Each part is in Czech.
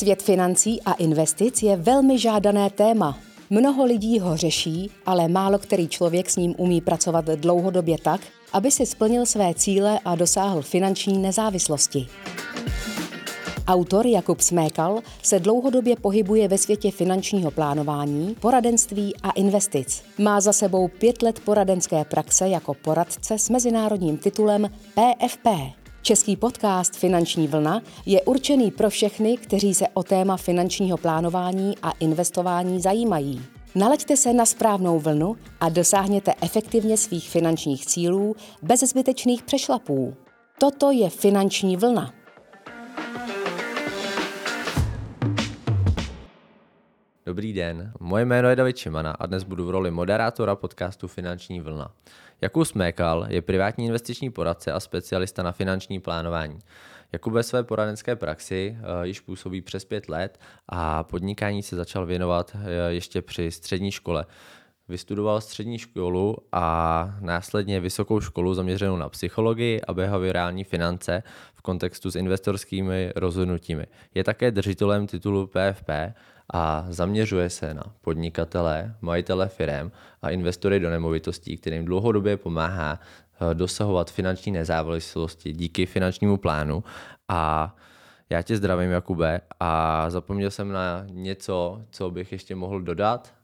Svět financí a investic je velmi žádané téma. Mnoho lidí ho řeší, ale málo který člověk s ním umí pracovat dlouhodobě tak, aby si splnil své cíle a dosáhl finanční nezávislosti. Autor Jakub Smékal se dlouhodobě pohybuje ve světě finančního plánování, poradenství a investic. Má za sebou pět let poradenské praxe jako poradce s mezinárodním titulem PFP. Český podcast Finanční vlna je určený pro všechny, kteří se o téma finančního plánování a investování zajímají. Nalaďte se na správnou vlnu a dosáhněte efektivně svých finančních cílů bez zbytečných přešlapů. Toto je Finanční vlna. Dobrý den, moje jméno je David Čimana a dnes budu v roli moderátora podcastu Finanční vlna. Jakub Smékal je privátní investiční poradce a specialista na finanční plánování. Jakub ve své poradenské praxi uh, již působí přes pět let a podnikání se začal věnovat uh, ještě při střední škole. Vystudoval střední školu a následně vysokou školu zaměřenou na psychologii a behaviorální finance v kontextu s investorskými rozhodnutími. Je také držitelem titulu PFP a zaměřuje se na podnikatele, majitele firm a investory do nemovitostí, kterým dlouhodobě pomáhá eh, dosahovat finanční nezávislosti díky finančnímu plánu a já tě zdravím, Jakube, a zapomněl jsem na něco, co bych ještě mohl dodat.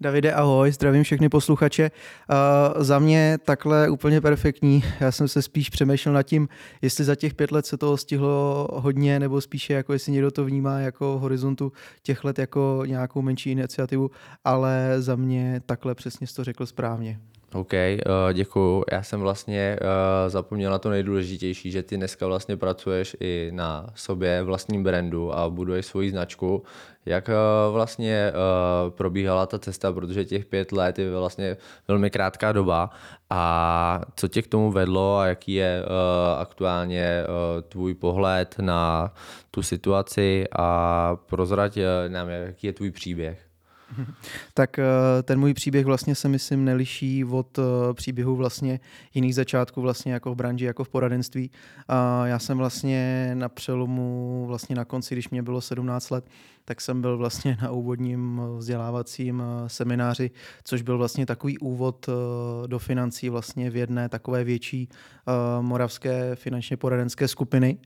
Davide, ahoj, zdravím všechny posluchače. Uh, za mě takhle úplně perfektní. Já jsem se spíš přemýšlel nad tím, jestli za těch pět let se toho stihlo hodně, nebo spíše jako jestli někdo to vnímá jako horizontu těch let jako nějakou menší iniciativu, ale za mě takhle přesně to řekl správně. OK, uh, děkuju. Já jsem vlastně uh, zapomněl na to nejdůležitější, že ty dneska vlastně pracuješ i na sobě, vlastním brandu a buduješ svoji značku. Jak uh, vlastně uh, probíhala ta cesta, protože těch pět let je vlastně velmi krátká doba a co tě k tomu vedlo a jaký je uh, aktuálně uh, tvůj pohled na tu situaci a prozrať uh, nám, jaký je tvůj příběh? tak eh, ten můj příběh vlastně se myslím neliší od eh, příběhu vlastně jiných začátků vlastně jako v branži, jako v poradenství. Já jsem vlastně na přelomu, vlastně na konci, když mě bylo 17 let, tak jsem byl vlastně na úvodním vzdělávacím eh, semináři, což byl vlastně takový úvod do financí vlastně v jedné takové větší moravské finančně poradenské skupiny.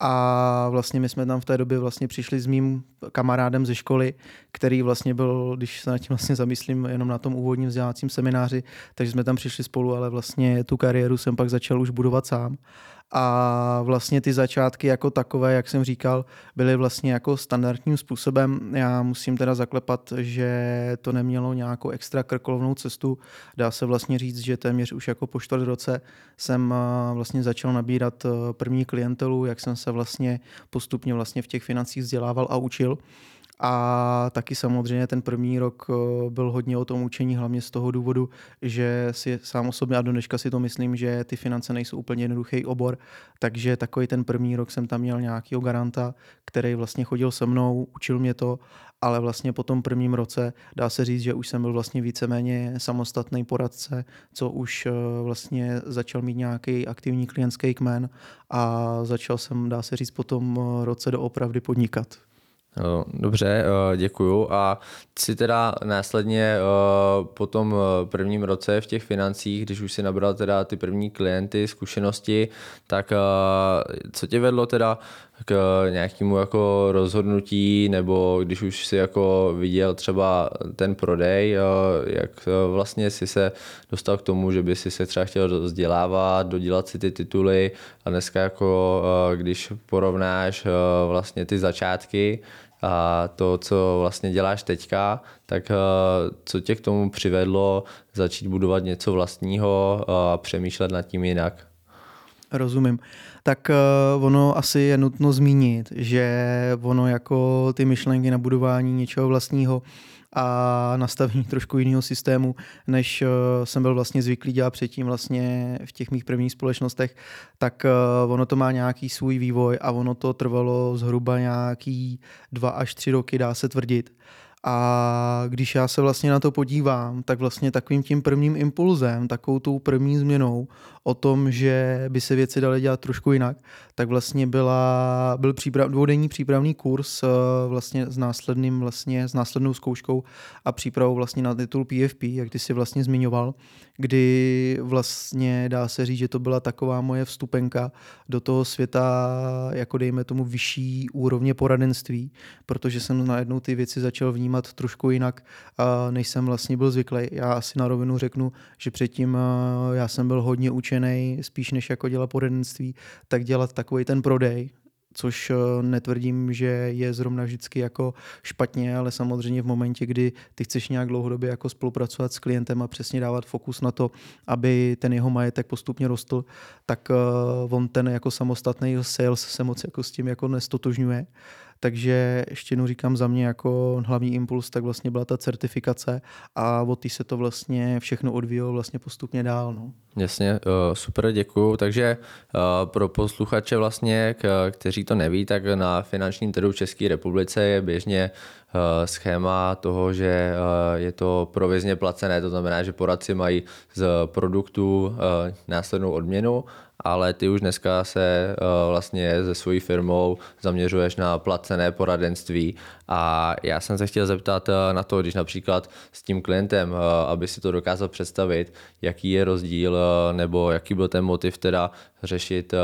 A vlastně my jsme tam v té době vlastně přišli s mým kamarádem ze školy, který vlastně byl, když se nad tím vlastně zamyslím, jenom na tom úvodním vzdělávacím semináři, takže jsme tam přišli spolu, ale vlastně tu kariéru jsem pak začal už budovat sám a vlastně ty začátky jako takové, jak jsem říkal, byly vlastně jako standardním způsobem. Já musím teda zaklepat, že to nemělo nějakou extra krkolovnou cestu. Dá se vlastně říct, že téměř už jako po čtvrt roce jsem eh, vlastně začal nabírat eh, první klientelu, jak jsem se vlastně postupně vlastně v těch financích vzdělával a učil. A taky samozřejmě ten první rok eh, byl hodně o tom učení, hlavně z toho důvodu, že si sám osobně a dneška si to myslím, že ty finance nejsou úplně jednoduchý obor, takže takový ten první rok jsem tam měl nějakého garanta, který vlastně chodil se mnou, učil mě to, ale vlastně po tom prvním roce dá se říct, že už jsem byl vlastně víceméně samostatný poradce, co už eh, vlastně začal mít nějaký aktivní klientský kmen a začal jsem, dá se říct, po tom eh, roce doopravdy podnikat. Dobře, eh, děkuju. A si teda následně eh, po tom eh, prvním roce v těch financích, když už si nabral teda ty první klienty, zkušenosti, tak co tě vedlo teda k nějakému jako rozhodnutí, nebo když už si jako viděl třeba ten prodej, jak vlastně si se dostal k tomu, že by si se třeba chtěl vzdělávat, dodělat si ty tituly a dneska jako když porovnáš vlastně ty začátky, a to, co vlastně děláš teďka, tak co tě k tomu přivedlo začít budovat něco vlastního a přemýšlet nad tím jinak? Rozumím. Tak uh, ono asi je nutno zmínit, že ono jako ty myšlenky na budování něčeho vlastního a nastavení trošku jiného systému, než uh, jsem byl vlastně zvyklý dělat předtím vlastně v těch mých prvních společnostech, tak uh, ono to má nějaký svůj vývoj a ono to trvalo zhruba nějaký dva až tři roky, dá se tvrdit. A když já se vlastně na to podívám, tak vlastně takovým tím prvním impulzem, takovou tou první změnou o tom, že by se věci daly dělat trošku jinak, tak vlastně byla, byl příprav, dvoudenní přípravný kurz vlastně s následným vlastně, s následnou zkouškou a přípravou vlastně na titul PFP, jak ty si vlastně zmiňoval, kdy vlastně dá se říct, že to byla taková moje vstupenka do toho světa, jako dejme tomu vyšší úrovně poradenství, protože jsem najednou ty věci začal vnímat trošku jinak, než jsem vlastně byl zvyklý. Já asi na rovinu řeknu, že předtím já jsem byl hodně učený, spíš než jako dělat poradenství, tak dělat takový ten prodej, což eh, netvrdím, že je zrovna vždycky jako špatně, ale samozřejmě v momentě, kdy ty chceš nějak dlouhodobě jako spolupracovat s klientem a přesně dávat fokus na to, aby ten jeho majetek postupně rostl, tak eh, on ten jako samostatný sales se moc jako s tím jako nestotožňuje. Takže ještě jednou říkám za mě jako hlavní impuls, tak vlastně byla ta certifikace a od té se to vlastně všechno odvíjelo vlastně postupně dál. No. Jasně, eh, super, děkuju. Takže eh, pro posluchače vlastně, kteří to neví, tak na finančním trhu v České republice je běžně eh, schéma toho, že je to provizně placené, to znamená, že poradci mají z produktu následnou odměnu ale ty už dneska se uh, vlastně se svojí firmou zaměřuješ na placené poradenství. A já jsem se chtěl zeptat uh, na to, když například s tím klientem, uh, aby si to dokázal představit, jaký je rozdíl nebo jaký byl ten motiv teda řešit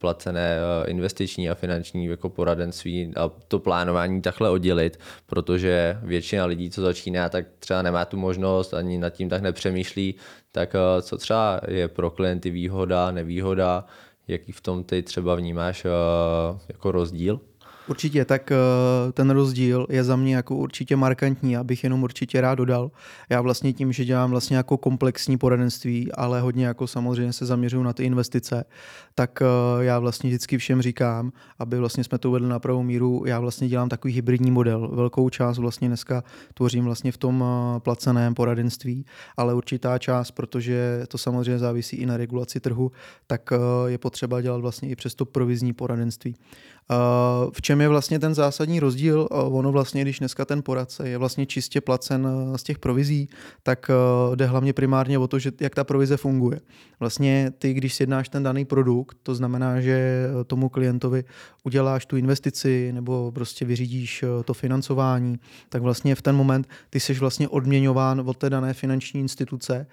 placené investiční a finanční jako poradenství a to plánování takhle oddělit, protože většina lidí, co začíná, tak třeba nemá tu možnost, ani nad tím tak nepřemýšlí, tak eh, co třeba je pro klienty výhoda, nevýhoda, jaký v tom ty třeba vnímáš eh, jako rozdíl? Určitě, tak eh, ten rozdíl je za mě jako určitě markantní, abych jenom určitě rád dodal. Já vlastně tím, že dělám vlastně jako komplexní poradenství, ale hodně jako samozřejmě se zaměřuju na ty investice, tak eh, já vlastně vždycky všem říkám, aby vlastně jsme to uvedli na pravou míru, já vlastně dělám takový hybridní model. Velkou část vlastně dneska tvořím vlastně v tom eh, placeném poradenství, ale určitá část, protože to samozřejmě závisí i na regulaci trhu, tak je potřeba dělat vlastně i přes to provizní poradenství. V čem je vlastně ten zásadní rozdíl? Ono vlastně, když dneska ten poradce je vlastně čistě placen z těch provizí, tak jde hlavně primárně o to, že jak ta provize funguje. Vlastně ty, když sjednáš ten daný produkt, to znamená, že tomu klientovi uděláš tu investici nebo prostě vyřídíš to financování, tak vlastně v ten moment ty jsi vlastně odměňován od té dané finanční instituce.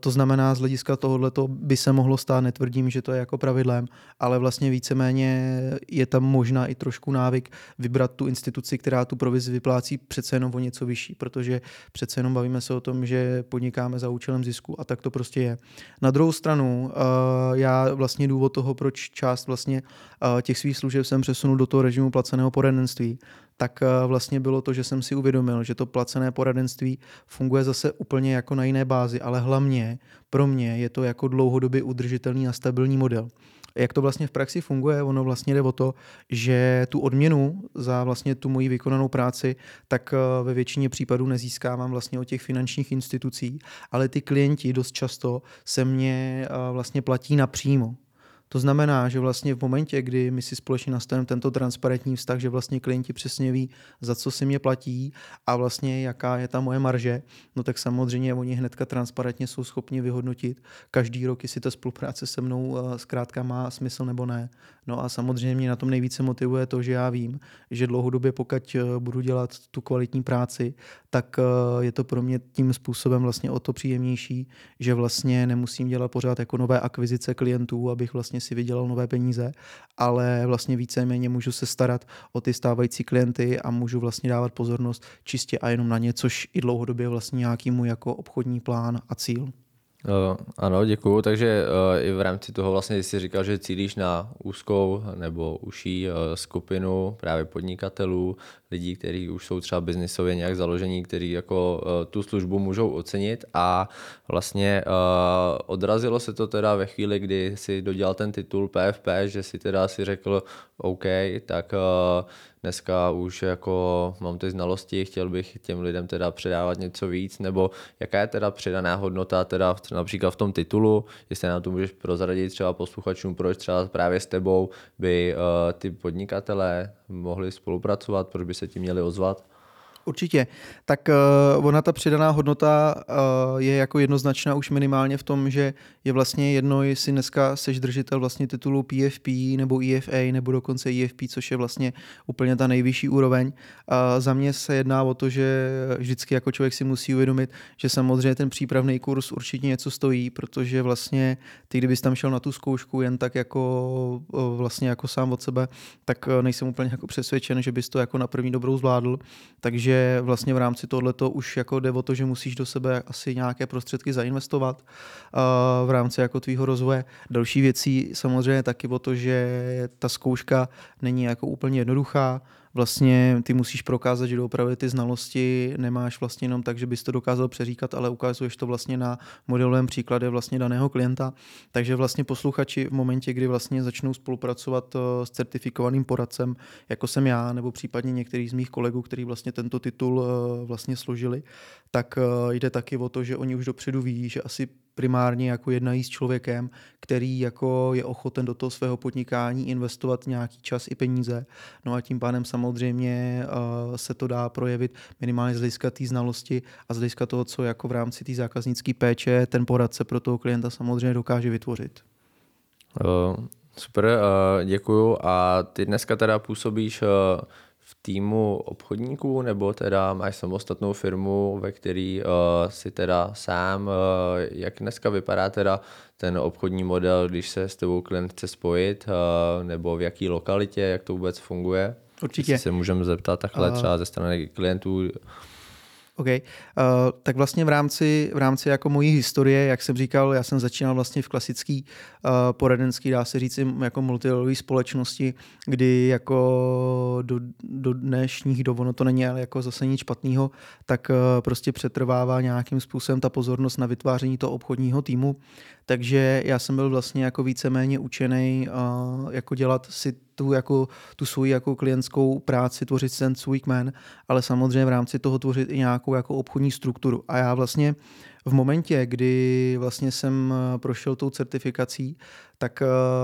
To znamená, z hlediska tohoto by se mohlo stát, netvrdím, že to je jako pravidlem, ale vlastně víceméně je tam možná i trošku návyk vybrat tu instituci, která tu provizi vyplácí přece jenom o něco vyšší, protože přece jenom bavíme se o tom, že podnikáme za účelem zisku a tak to prostě je. Na druhou stranu, uh, já vlastně důvod toho, proč část vlastně uh, těch svých služeb jsem přesunul do toho režimu placeného poradenství, tak uh, vlastně bylo to, že jsem si uvědomil, že to placené poradenství funguje zase úplně jako na jiné bázi, ale hlavně pro mě je to jako dlouhodobě udržitelný a stabilní model. Jak to vlastně v praxi funguje? Ono vlastně jde o to, že tu odměnu za vlastně tu moji vykonanou práci, tak eh, ve většině případů nezískávám vlastně od těch finančních institucí, ale ty klienti dost často se mě eh, vlastně platí napřímo. To znamená, že vlastně v momentě, kdy my si společně nastavíme tento transparentní vztah, že vlastně klienti přesně ví, za co si mě platí a vlastně jaká je ta moje marže, no tak samozřejmě oni hnedka transparentně jsou schopni vyhodnotit každý rok, jestli ta spolupráce se mnou eh, zkrátka má smysl nebo ne. No a samozřejmě mě na tom nejvíce motivuje to, že já vím, že dlouhodobě pokud eh, budu dělat tu kvalitní práci, tak eh, je to pro mě tím způsobem vlastně o to příjemnější, že vlastně nemusím dělat pořád jako nové akvizice klientů, abych vlastně si vydělal nové peníze, ale vlastně víceméně můžu se starat o ty stávající klienty a můžu vlastně dávat pozornost čistě a jenom na ně, což i dlouhodobě vlastně nějaký můj jako obchodní plán a cíl. Uh, ano, děkuju. Takže uh, i v rámci toho vlastně jsi říkal, že cílíš na úzkou nebo uší uh, skupinu právě podnikatelů, lidí, kteří už jsou třeba biznisově nějak založení, kteří jako uh, tu službu můžou ocenit a vlastně odrazilo se to teda ve chvíli, kdy si dodělal ten titul PFP, že si teda si řekl OK, tak dneska už jako mám ty znalosti, chtěl bych těm lidem teda předávat něco víc, nebo jaká je teda přidaná hodnota teda v, například v tom titulu, jestli nám to můžeš prozradit třeba posluchačům, proč třeba právě s tebou by uh, ty podnikatelé mohli spolupracovat, proč by se ti měli ozvat? Určitě. Tak uh, ona ta přidaná hodnota uh, je jako jednoznačná už minimálně v tom, že je vlastně jedno, jestli dneska seš držitel vlastně titulu PFP nebo EFA nebo dokonce EFP, což je vlastně úplně ta nejvyšší úroveň. Uh, za mě se jedná o to, že vždycky jako člověk si musí uvědomit, že samozřejmě ten přípravný kurz určitě něco stojí, protože vlastně ty, kdybys tam šel na tu zkoušku jen tak jako uh, vlastně jako sám od sebe, tak uh, nejsem úplně jako přesvědčen, že bys to jako na první dobrou zvládl. Takže že vlastně v rámci tohoto už jako jde o to, že musíš do sebe asi nějaké prostředky zainvestovat uh, v rámci jako tvýho rozvoje. Další věcí samozřejmě taky o to, že ta zkouška není jako úplně jednoduchá, vlastně ty musíš prokázat, že opravdu ty znalosti nemáš vlastně jenom tak, že bys to dokázal přeříkat, ale ukazuješ to vlastně na modelovém příkladě vlastně daného klienta. Takže vlastně posluchači v momentě, kdy vlastně začnou spolupracovat eh, s certifikovaným poradcem, jako jsem já, nebo případně některý z mých kolegů, kteří vlastně tento titul eh, vlastně složili, tak eh, jde taky o to, že oni už dopředu ví, že asi primárně jako jednají s člověkem, který jako je ochoten do toho svého podnikání investovat nějaký čas i peníze. No a tím pádem samozřejmě uh, se to dá projevit minimálně z hlediska té znalosti a z hlediska toho, co jako v rámci té zákaznické péče ten poradce pro toho klienta samozřejmě dokáže vytvořit. Uh, super, uh, děkuju. A ty dneska teda působíš uh, týmu obchodníků, nebo teda máš samostatnou firmu, ve který uh, si teda sám, uh, jak dneska vypadá teda ten obchodní model, když se s tebou klient chce spojit, uh, nebo v jaký lokalitě, jak to vůbec funguje? Určitě. Jestli se můžeme zeptat takhle uh... třeba ze strany klientů, OK, uh, tak vlastně v rámci, v rámci jako mojí historie, jak jsem říkal, já jsem začínal vlastně v klasický uh, poradenský, dá se říct, jako multilevelové společnosti, kdy jako do, do dnešních dob, ono to není ale jako zase nic špatného, tak uh, prostě přetrvává nějakým způsobem ta pozornost na vytváření toho obchodního týmu. Takže já jsem byl vlastně jako víceméně učený uh, jako dělat si tu, jako, tu svoji jako klientskou práci, tvořit ten svůj kmen, ale samozřejmě v rámci toho tvořit i nějakou jako obchodní strukturu. A já vlastně v momentě, kdy vlastně jsem prošel tou certifikací, tak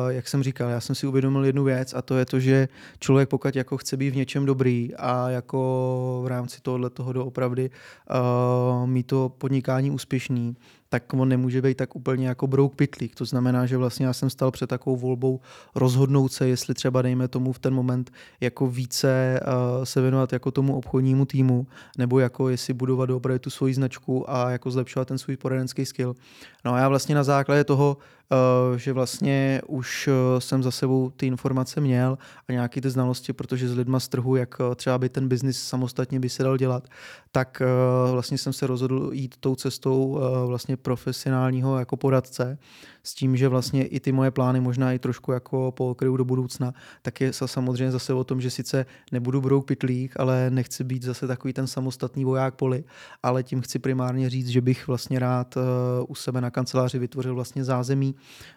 jak jsem říkal, já jsem si uvědomil jednu věc a to je to, že člověk pokud jako chce být v něčem dobrý a jako v rámci tohohle toho doopravdy uh, mít to podnikání úspěšný, tak on nemůže být tak úplně jako brouk pitlík. To znamená, že vlastně já jsem stal před takovou volbou rozhodnout se, jestli třeba dejme tomu v ten moment jako více uh, se věnovat jako tomu obchodnímu týmu, nebo jako jestli budovat opravdu tu svoji značku a jako zlepšovat ten svůj poradenský skill. No a já vlastně na základě toho že vlastně už eh, jsem za sebou ty informace měl a nějaké ty znalosti, protože s lidma z trhu, jak eh, třeba by ten biznis samostatně by se dal dělat, tak vlastně jsem se rozhodl jít tou cestou vlastně profesionálního jako poradce s tím, že vlastně i ty moje plány možná i trošku jako pokryju do budoucna, tak je samozřejmě zase o tom, že sice nebudu brouk pitlík, ale nechci být zase takový ten samostatný voják poli, ale tím chci primárně říct, že bych vlastně rád u sebe na kanceláři vytvořil vlastně zázemí,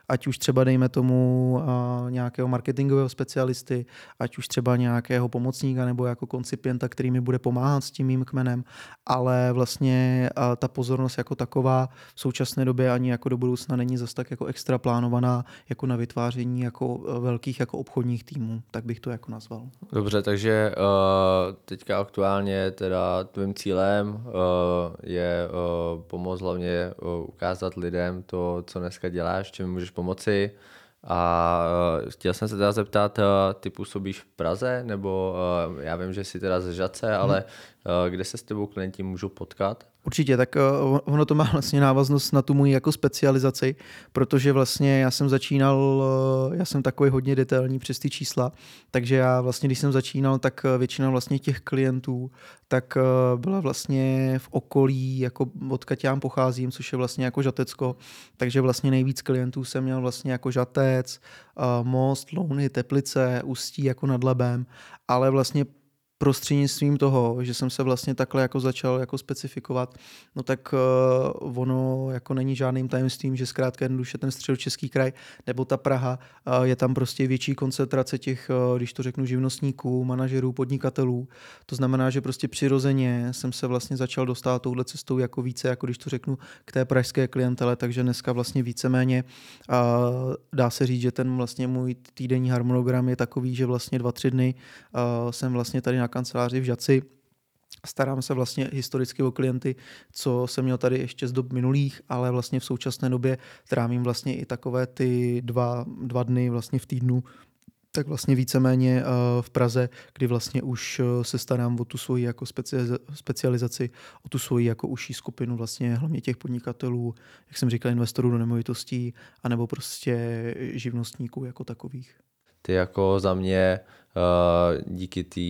ať už třeba dejme tomu nějakého marketingového specialisty, ať už třeba nějakého pomocníka nebo jako koncipienta, který mi bude pomáhat s tím mým kmenem, ale vlastně ta pozornost jako taková v současné době ani jako do budoucna není zase tak jako extra plánovaná jako na vytváření jako e, velkých jako obchodních týmů, tak bych to jako nazval. Dobře, takže uh, teďka aktuálně teda tvým cílem uh, je pomoct hlavně ukázat lidem to, co dneska děláš, čím můžeš pomoci. A uh, chtěl jsem se teda zeptat, uh, ty působíš v Praze, nebo uh, já vím, že jsi teda ze Žace, hmm. ale kde se s tebou klienti můžou potkat? Určitě, tak ono to má vlastně návaznost na tu moji jako specializaci, protože vlastně já jsem začínal, já jsem takový hodně detailní přes ty čísla, takže já vlastně, když jsem začínal, tak většina vlastně těch klientů tak byla vlastně v okolí, jako odkud já pocházím, což je vlastně jako Žatecko, takže vlastně nejvíc klientů jsem měl vlastně jako Žatec, Most, Louny, Teplice, Ústí jako nad Lebem, ale vlastně prostřednictvím toho, že jsem se vlastně takhle jako začal jako specifikovat, no tak uh, ono jako není žádným tajemstvím, že zkrátka jednoduše ten středočeský kraj nebo ta Praha uh, je tam prostě větší koncentrace těch, uh, když to řeknu, živnostníků, manažerů, podnikatelů. To znamená, že prostě přirozeně jsem se vlastně začal dostat touhle cestou jako více, jako když to řeknu, k té pražské klientele, takže dneska vlastně víceméně uh, dá se říct, že ten vlastně můj týdenní harmonogram je takový, že vlastně dva, tři dny uh, jsem vlastně tady na kanceláři v Žaci starám se vlastně historicky o klienty, co jsem měl tady ještě z dob minulých, ale vlastně v současné době trávím vlastně i takové ty dva, dva dny vlastně v týdnu tak vlastně víceméně eh, v Praze, kdy vlastně už eh, se starám o tu svoji jako specializaci, o tu svoji jako užší skupinu vlastně hlavně těch podnikatelů, jak jsem říkal, investorů do nemovitostí, anebo prostě živnostníků jako takových. Ty jako za mě eh, díky té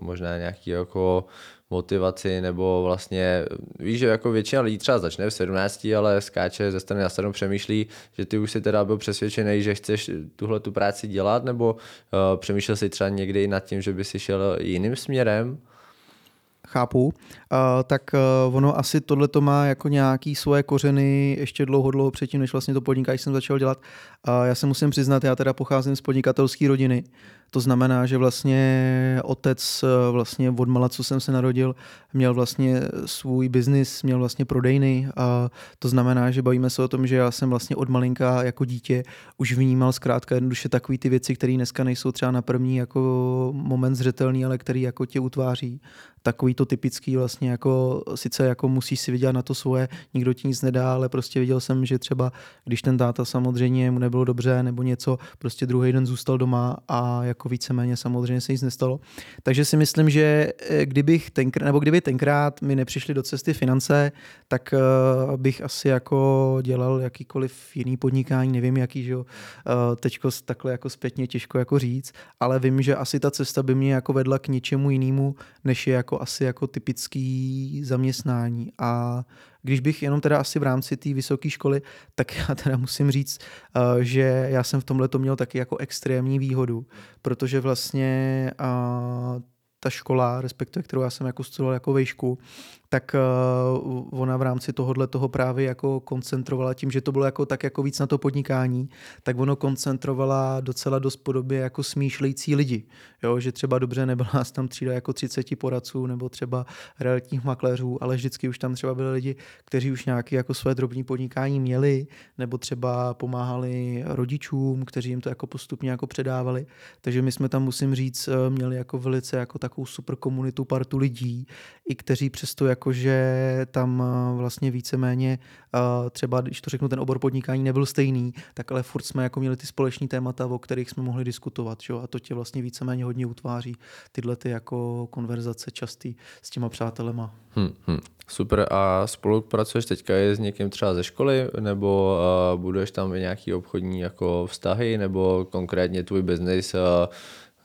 možná nějaký jako motivaci, nebo vlastně víš, že jako většina lidí třeba začne v 17, ale skáče ze strany na stranu přemýšlí, že ty už si teda byl přesvědčený, že chceš tuhle tu práci dělat, nebo uh, přemýšlel si třeba někdy nad tím, že by si šel jiným směrem? Chápu, uh, tak uh, ono asi tohle to má jako nějaký svoje kořeny ještě dlouho, dlouho předtím, než vlastně to podnikání jsem začal dělat. Uh, já se musím přiznat, já teda pocházím z podnikatelské rodiny, to znamená, že vlastně otec eh, vlastně od mala, co jsem se narodil, měl vlastně svůj biznis, měl vlastně prodejny a to znamená, že bavíme se o tom, že já jsem vlastně od malinka jako dítě už vnímal zkrátka jednoduše takové ty věci, které dneska nejsou třeba na první jako moment zřetelný, ale který jako tě utváří. Takový to typický vlastně jako sice jako musíš si vydělat na to svoje, nikdo ti nic nedá, ale prostě viděl jsem, že třeba když ten táta samozřejmě mu nebylo dobře nebo něco, prostě druhý den zůstal doma a jako jako víceméně samozřejmě se nic nestalo. Takže si myslím, že eh, kdybych tenkrát, nebo kdyby tenkrát mi nepřišly do cesty finance, tak uh, bych asi jako dělal jakýkoliv jiný podnikání, nevím jaký, že jo, uh, teďko takhle jako zpětně těžko jako říct, ale vím, že asi ta cesta by mě jako vedla k něčemu jinému, než je jako asi jako typický zaměstnání a když bych jenom teda asi v rámci té vysoké školy, tak já teda musím říct, uh, že já jsem v tomhle to měl taky jako extrémní výhodu, protože vlastně uh, ta škola, respektive kterou já jsem jako studoval jako vejšku, tak uh, ona v rámci tohohle toho právě jako koncentrovala tím, že to bylo jako tak jako víc na to podnikání, tak ono koncentrovala docela dost podobě jako smýšlející lidi. Jo, že třeba dobře nebyla tam třída jako 30 poradců nebo třeba realitních makléřů, ale vždycky už tam třeba byli lidi, kteří už nějaké jako své drobní podnikání měli, nebo třeba pomáhali rodičům, kteří jim to jako postupně jako předávali. Takže my jsme tam, musím říct, eh, měli jako velice jako takovou super komunitu, partu lidí, i kteří přesto jako jakože tam eh, vlastně víceméně eh, třeba, když to řeknu, ten obor podnikání nebyl stejný, tak ale furt jsme jako měli ty společní témata, o kterých jsme mohli diskutovat, že? a to tě vlastně víceméně hodně utváří tyhle ty jako konverzace častý s těma přátelema. Hmm, hmm. Super. A spolupracuješ teďka i s někým třeba ze školy, nebo uh, budeš tam nějaký obchodní jako vztahy, nebo konkrétně tvůj biznis uh,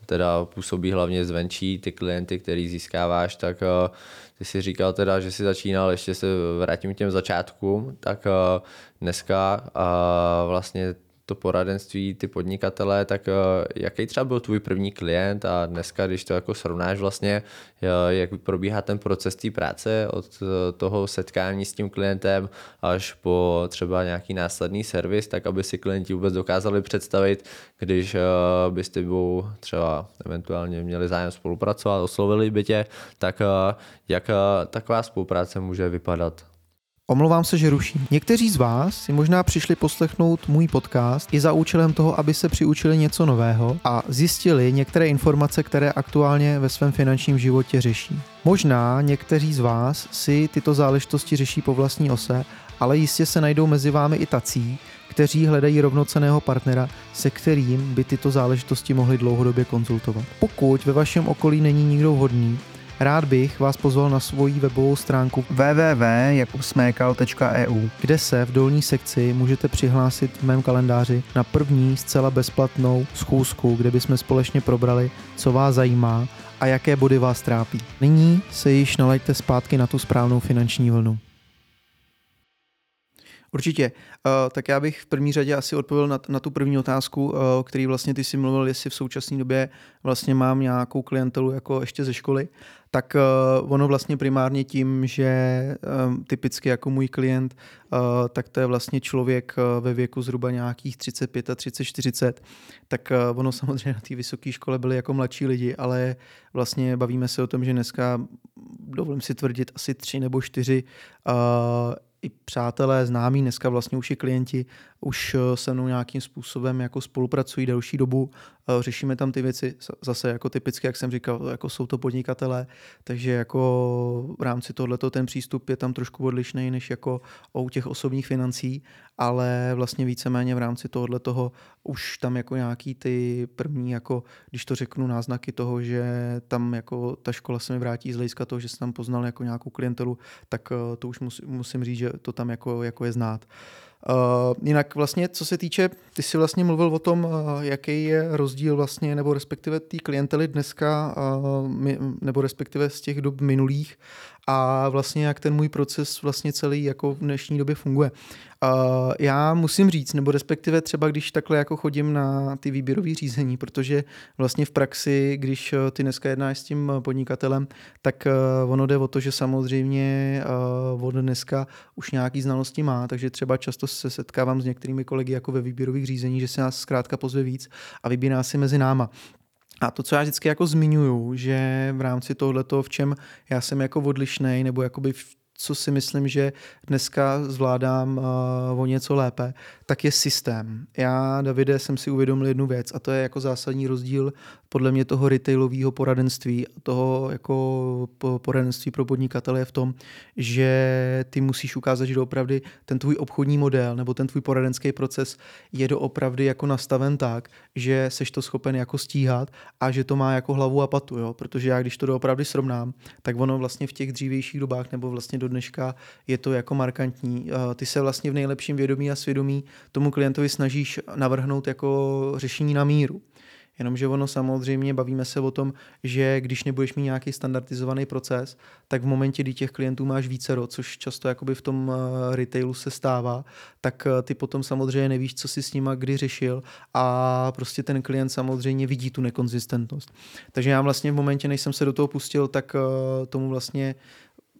teda působí hlavně zvenčí, ty klienty, který získáváš, tak uh, ty si říkal teda, že si začínal, ještě se vrátím k těm začátkům, tak eh, dneska eh, vlastně to poradenství, ty podnikatelé, tak eh, jaký třeba byl tvůj první klient a dneska, když to jako srovnáš vlastně, eh, jak probíhá ten proces té práce od eh, toho setkání s tím klientem až po třeba nějaký následný servis, tak aby si klienti vůbec dokázali představit, když by s tebou třeba eventuálně měli zájem spolupracovat, oslovili by tě, tak jak taková spolupráce může vypadat? Omlouvám se, že ruším. Někteří z vás si možná přišli poslechnout můj podcast i za účelem toho, aby se přiučili něco nového a zjistili některé informace, které aktuálně ve svém finančním životě řeší. Možná někteří z vás si tyto záležitosti řeší po vlastní ose, ale jistě se najdou mezi vámi i tací, kteří hledají rovnoceného partnera, se kterým by tyto záležitosti mohly dlouhodobě konzultovat. Pokud ve vašem okolí není nikdo vhodný, Rád bych vás pozval na svoji webovou stránku www.jakubsmekal.eu, kde se v dolní sekci můžete přihlásit v mém kalendáři na první zcela bezplatnou schůzku, kde bychom společně probrali, co vás zajímá a jaké body vás trápí. Nyní se již nalaďte zpátky na tu správnou finanční vlnu. Určitě. Uh, tak já bych v první řadě asi odpověděl na, na tu první otázku, uh, který vlastně ty si mluvil, jestli v současné době vlastně mám nějakou klientelu jako ještě ze školy tak uh, ono vlastně primárně tím, že um, typicky jako můj klient, uh, tak to je vlastně člověk uh, ve věku zhruba nějakých 35 a 30, 40, tak uh, ono samozřejmě na té vysoké škole byli jako mladší lidi, ale vlastně bavíme se o tom, že dneska, dovolím si tvrdit, asi tři nebo čtyři uh, i přátelé, známí, dneska vlastně už i klienti už eh, se mnou nějakým způsobem jako spolupracují delší dobu, řešíme tam ty věci zase jako typicky, jak jsem říkal, jako jsou to podnikatelé, takže jako v rámci tohleto ten přístup je tam trošku odlišný než jako u těch osobních financí, ale vlastně víceméně v rámci tohohle toho už tam jako nějaký ty první, jako když to řeknu, náznaky toho, že tam jako ta škola se mi vrátí z hlediska toho, že jsem tam poznal jako nějakou klientelu, tak eh, to už musím, musím říct, že to tam jako, jako je znát. Uh, jinak vlastně, co se týče, ty jsi vlastně mluvil o tom, uh, jaký je rozdíl vlastně, nebo respektive té klientely dneska, uh, my, nebo respektive z těch dob minulých a vlastně jak ten můj proces vlastně celý jako v dnešní době funguje. Uh, já musím říct, nebo respektive třeba když takhle jako chodím na ty výběrové řízení, protože vlastně v praxi, když uh, ty dneska jednáš s tím podnikatelem, tak uh, ono jde o to, že samozřejmě uh, od dneska už nějaký znalosti má, takže třeba často se setkávám s některými kolegy jako ve výběrových řízení, že se nás zkrátka pozve víc a vybírá si mezi náma. A to, co já vždycky jako zmiňuju, že v rámci tohoto, v čem já jsem jako odlišný, nebo jakoby v co si myslím, že dneska zvládám uh, o něco lépe, tak je systém. Já, Davide, jsem si uvědomil jednu věc a to je jako zásadní rozdíl podle mě toho retailového poradenství, toho jako poradenství pro podnikatele je v tom, že ty musíš ukázat, že doopravdy ten tvůj obchodní model nebo ten tvůj poradenský proces je doopravdy jako nastaven tak, že seš to schopen jako stíhat a že to má jako hlavu a patu, jo? protože já když to doopravdy srovnám, tak ono vlastně v těch dřívějších dobách nebo vlastně do dneška je to jako markantní. Ty se vlastně v nejlepším vědomí a svědomí tomu klientovi snažíš navrhnout jako řešení na míru. Jenomže ono samozřejmě bavíme se o tom, že když nebudeš mít nějaký standardizovaný proces, tak v momentě, kdy těch klientů máš více, což často jakoby v tom eh, retailu se stává, tak eh, ty potom samozřejmě nevíš, co si s nima kdy řešil a prostě ten klient samozřejmě vidí tu nekonzistentnost. Takže já vlastně v momentě, než jsem se do toho pustil, tak eh, tomu vlastně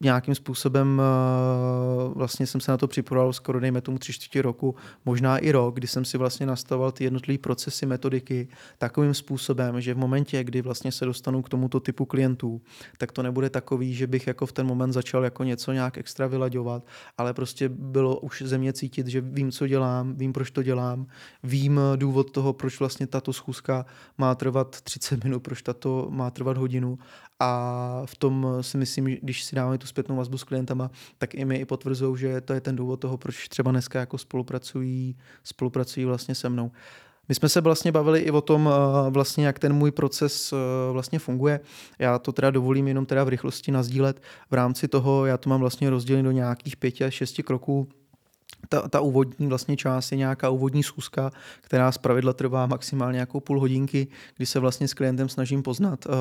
nějakým způsobem eh, vlastně jsem se na to připravoval skoro dejme tomu tři čtvrtě roku, možná i rok, kdy jsem si vlastně nastavoval ty jednotlivé procesy, metodiky takovým způsobem, že v momentě, kdy vlastně se dostanu k tomuto typu klientů, tak to nebude takový, že bych jako v ten moment začal jako něco nějak extra vylaďovat, ale prostě bylo už ze mě cítit, že vím, co dělám, vím, proč to dělám, vím důvod toho, proč vlastně tato schůzka má trvat 30 minut, proč tato má trvat hodinu a v tom si myslím, když si dáme tu zpětnou vazbu s klientama, tak i mi i potvrzují, že to je ten důvod toho, proč třeba dneska jako spolupracují, spolupracují vlastně se mnou. My jsme se vlastně bavili i o tom, eh, vlastně, jak ten můj proces eh, vlastně funguje. Já to teda dovolím jenom teda v rychlosti nazdílet. V rámci toho já to mám vlastně rozdělené do nějakých pěti a šesti kroků ta, ta úvodní vlastně část je nějaká úvodní schůzka, která z pravidla trvá maximálně nějakou půl hodinky, kdy se vlastně s klientem snažím poznat, uh,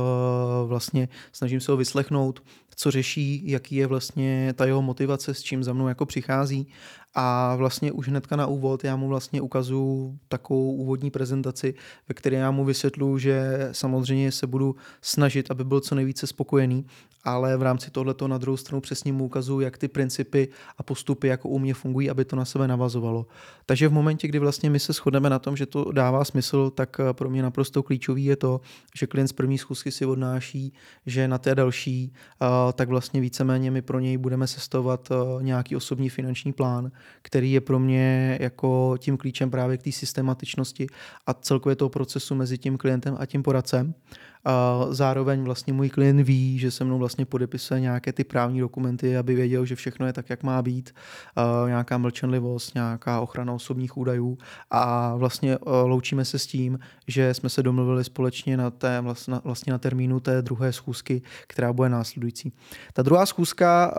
vlastně snažím se ho vyslechnout, co řeší, jaký je vlastně ta jeho motivace, s čím za mnou jako přichází a vlastně už hnedka na úvod já mu vlastně ukazuju takovou úvodní prezentaci, ve které já mu vysvětlu, že samozřejmě se budu snažit, aby byl co nejvíce spokojený, ale v rámci tohleto na druhou stranu přesně mu ukazuju, jak ty principy a postupy jako u mě fungují, aby to na sebe navazovalo. Takže v momentě, kdy vlastně my se shodneme na tom, že to dává smysl, tak eh, pro mě naprosto klíčový je to, že klient z první schůzky si odnáší, že na té další, eh, tak vlastně víceméně my pro něj budeme sestavovat eh, nějaký osobní finanční plán, který je pro mě jako tím klíčem právě k té systematičnosti a celkově toho procesu mezi tím klientem a tím poradcem. A zároveň vlastně můj klient ví, že se mnou vlastně podepisuje nějaké ty právní dokumenty, aby věděl, že všechno je tak, jak má být, a nějaká mlčenlivost, nějaká ochrana osobních údajů a vlastně loučíme se s tím, že jsme se domluvili společně na té, vlastně na termínu té druhé schůzky, která bude následující. Ta druhá schůzka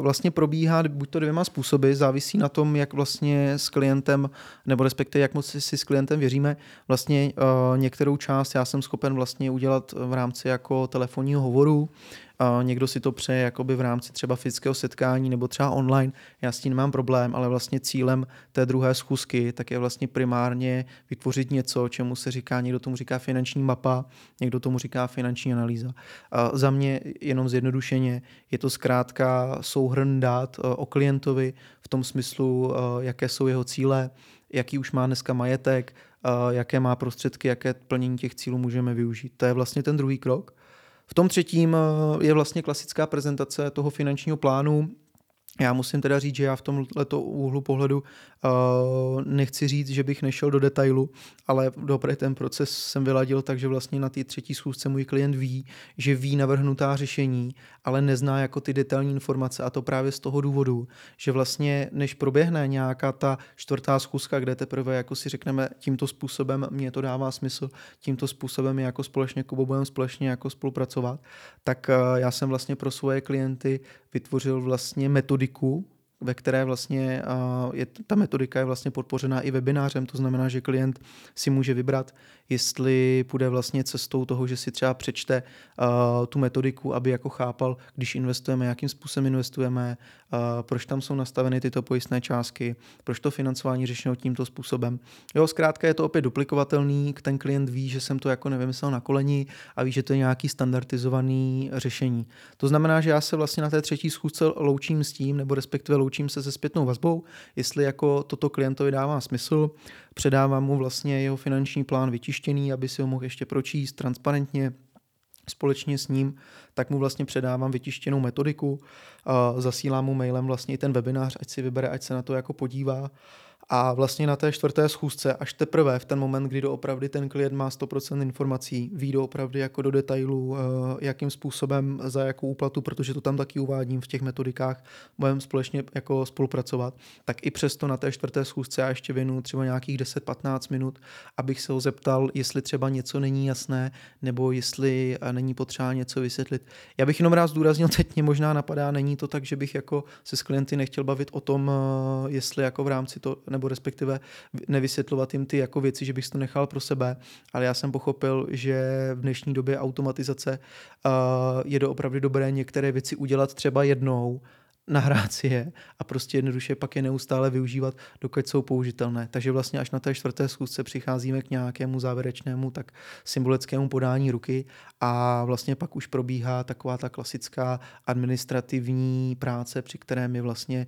vlastně probíhá buď to dvěma způsoby, závisí na tom, jak vlastně s klientem, nebo respektive jak moc si s klientem věříme. Vlastně některou část já jsem schopen vlastně udělat udělat v rámci jako telefonního hovoru. Někdo si to přeje jakoby v rámci třeba fyzického setkání nebo třeba online. Já s tím nemám problém, ale vlastně cílem té druhé schůzky tak je vlastně primárně vytvořit něco, čemu se říká, někdo tomu říká finanční mapa, někdo tomu říká finanční analýza. Za mě jenom zjednodušeně je to zkrátka souhrn dát e, o klientovi v tom smyslu, e, jaké jsou jeho cíle, jaký už má dneska majetek, jaké má prostředky, jaké plnění těch cílů můžeme využít. To je vlastně ten druhý krok. V tom třetím je vlastně klasická prezentace toho finančního plánu, Já musím teda říct, že já v tomto úhlu pohledu uh, nechci říct, že bych nešel do detailu, ale dobrý ten proces jsem vyladil tak, že vlastně na té třetí schůzce můj klient ví, že ví navrhnutá řešení, ale nezná jako ty detailní informace a to právě z toho důvodu, že vlastně než proběhne nějaká ta čtvrtá schůzka, kde teprve jako si řekneme tímto způsobem mě to dává smysl, tímto způsobem jako společně Kubo budeme společně jako spolupracovat, tak uh, já jsem vlastně pro svoje klienty vytvořil vlastně metodiku, ve které vlastně je, ta metodika je vlastně podpořená i webinářem, to znamená, že klient si může vybrat, jestli půjde vlastně cestou toho, že si třeba přečte tu metodiku, aby jako chápal, když investujeme, jakým způsobem investujeme, proč tam jsou nastaveny tyto pojistné částky, proč to financování řešeno tímto způsobem. Jo, zkrátka je to opět duplikovatelný, ten klient ví, že jsem to jako nevymyslel na koleni a ví, že to je nějaký standardizovaný řešení. To znamená, že já se vlastně na té třetí schůzce loučím s tím, nebo respektive loučím se se zpětnou vazbou, jestli jako toto klientovi dává smysl, předávám mu vlastně jeho finanční plán vytištěný, aby si ho mohl ještě pročíst transparentně, společně s ním, tak mu vlastně předávám vytištěnou metodiku, zasílám mu mailem vlastně ten webinář, ať si vybere, ať se na to jako podívá a vlastně na té čtvrté schůzce, až teprve v ten moment, kdy doopravdy ten klient má 100% informací, ví doopravdy jako do detailů, eh, jakým způsobem, za jakou úplatu, protože to tam taky uvádím v těch metodikách, budeme společně jako spolupracovat, tak i přesto na té čtvrté schůzce já ještě věnu třeba nějakých 10-15 minut, abych se ho zeptal, jestli třeba něco není jasné, nebo jestli eh, není potřeba něco vysvětlit. Já bych jenom rád zdůraznil, teď mě možná napadá, není to tak, že bych jako se s klienty nechtěl bavit o tom, eh, jestli jako v rámci to nebo respektive nevysvětlovat jim ty jako věci, že bych to nechal pro sebe, ale já jsem pochopil, že v dnešní době automatizace uh, je to opravdu dobré některé věci udělat třeba jednou, nahrát si je a prostě jednoduše pak je neustále využívat, dokud jsou použitelné. Takže vlastně až na té čtvrté schůzce přicházíme k nějakému závěrečnému tak symbolickému podání ruky a vlastně pak už probíhá taková ta klasická administrativní práce, při které my vlastně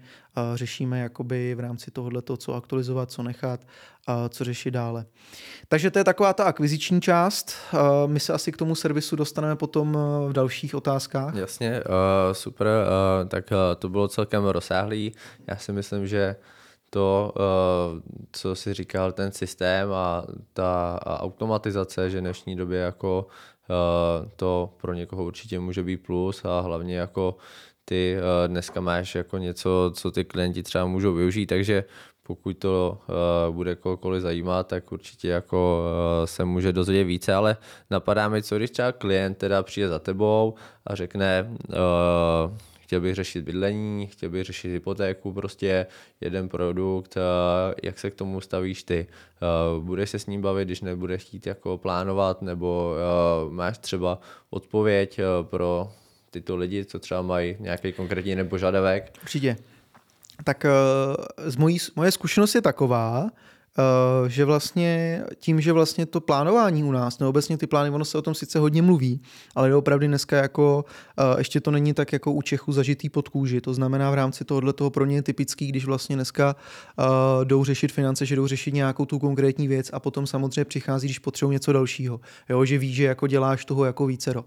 řešíme jakoby v rámci tohohle co aktualizovat, co nechat, co řešit dále. Takže to je taková ta akviziční část. My se asi k tomu servisu dostaneme potom v dalších otázkách. Jasně, uh, super. Uh, tak to bylo celkem rozsáhlý. Já si myslím, že to, co si říkal, ten systém a ta automatizace, že v dnešní době jako to pro někoho určitě může být plus a hlavně jako ty uh, dneska máš jako něco, co ty klienti třeba můžou využít, takže pokud to uh, bude kohokoliv zajímat, tak určitě jako uh, se může dozvědět více, ale napadá mi, co když třeba klient teda přijde za tebou a řekne, chtěl bych řešit bydlení, chtěl bych řešit hypotéku, prostě jeden produkt, jak se k tomu stavíš ty. Budeš se s ním bavit, když nebudeš chtít jako plánovat, nebo máš třeba odpověď pro tyto lidi, co třeba mají nějaký konkrétní nepožadavek? Určitě. Tak z mojí, moje zkušenost je taková, že vlastně tím, že vlastně to plánování u nás, nebo obecně ty plány, ono se o tom sice hodně mluví, ale opravdu dneska jako uh, ještě to není tak jako u Čechů zažitý pod kůži. To znamená v rámci tohohle toho pro ně je typický, když vlastně dneska uh, jdou řešit finance, že jdou řešit nějakou tu konkrétní věc a potom samozřejmě přichází, když potřebují něco dalšího. Jo, že ví, že jako děláš toho jako vícero.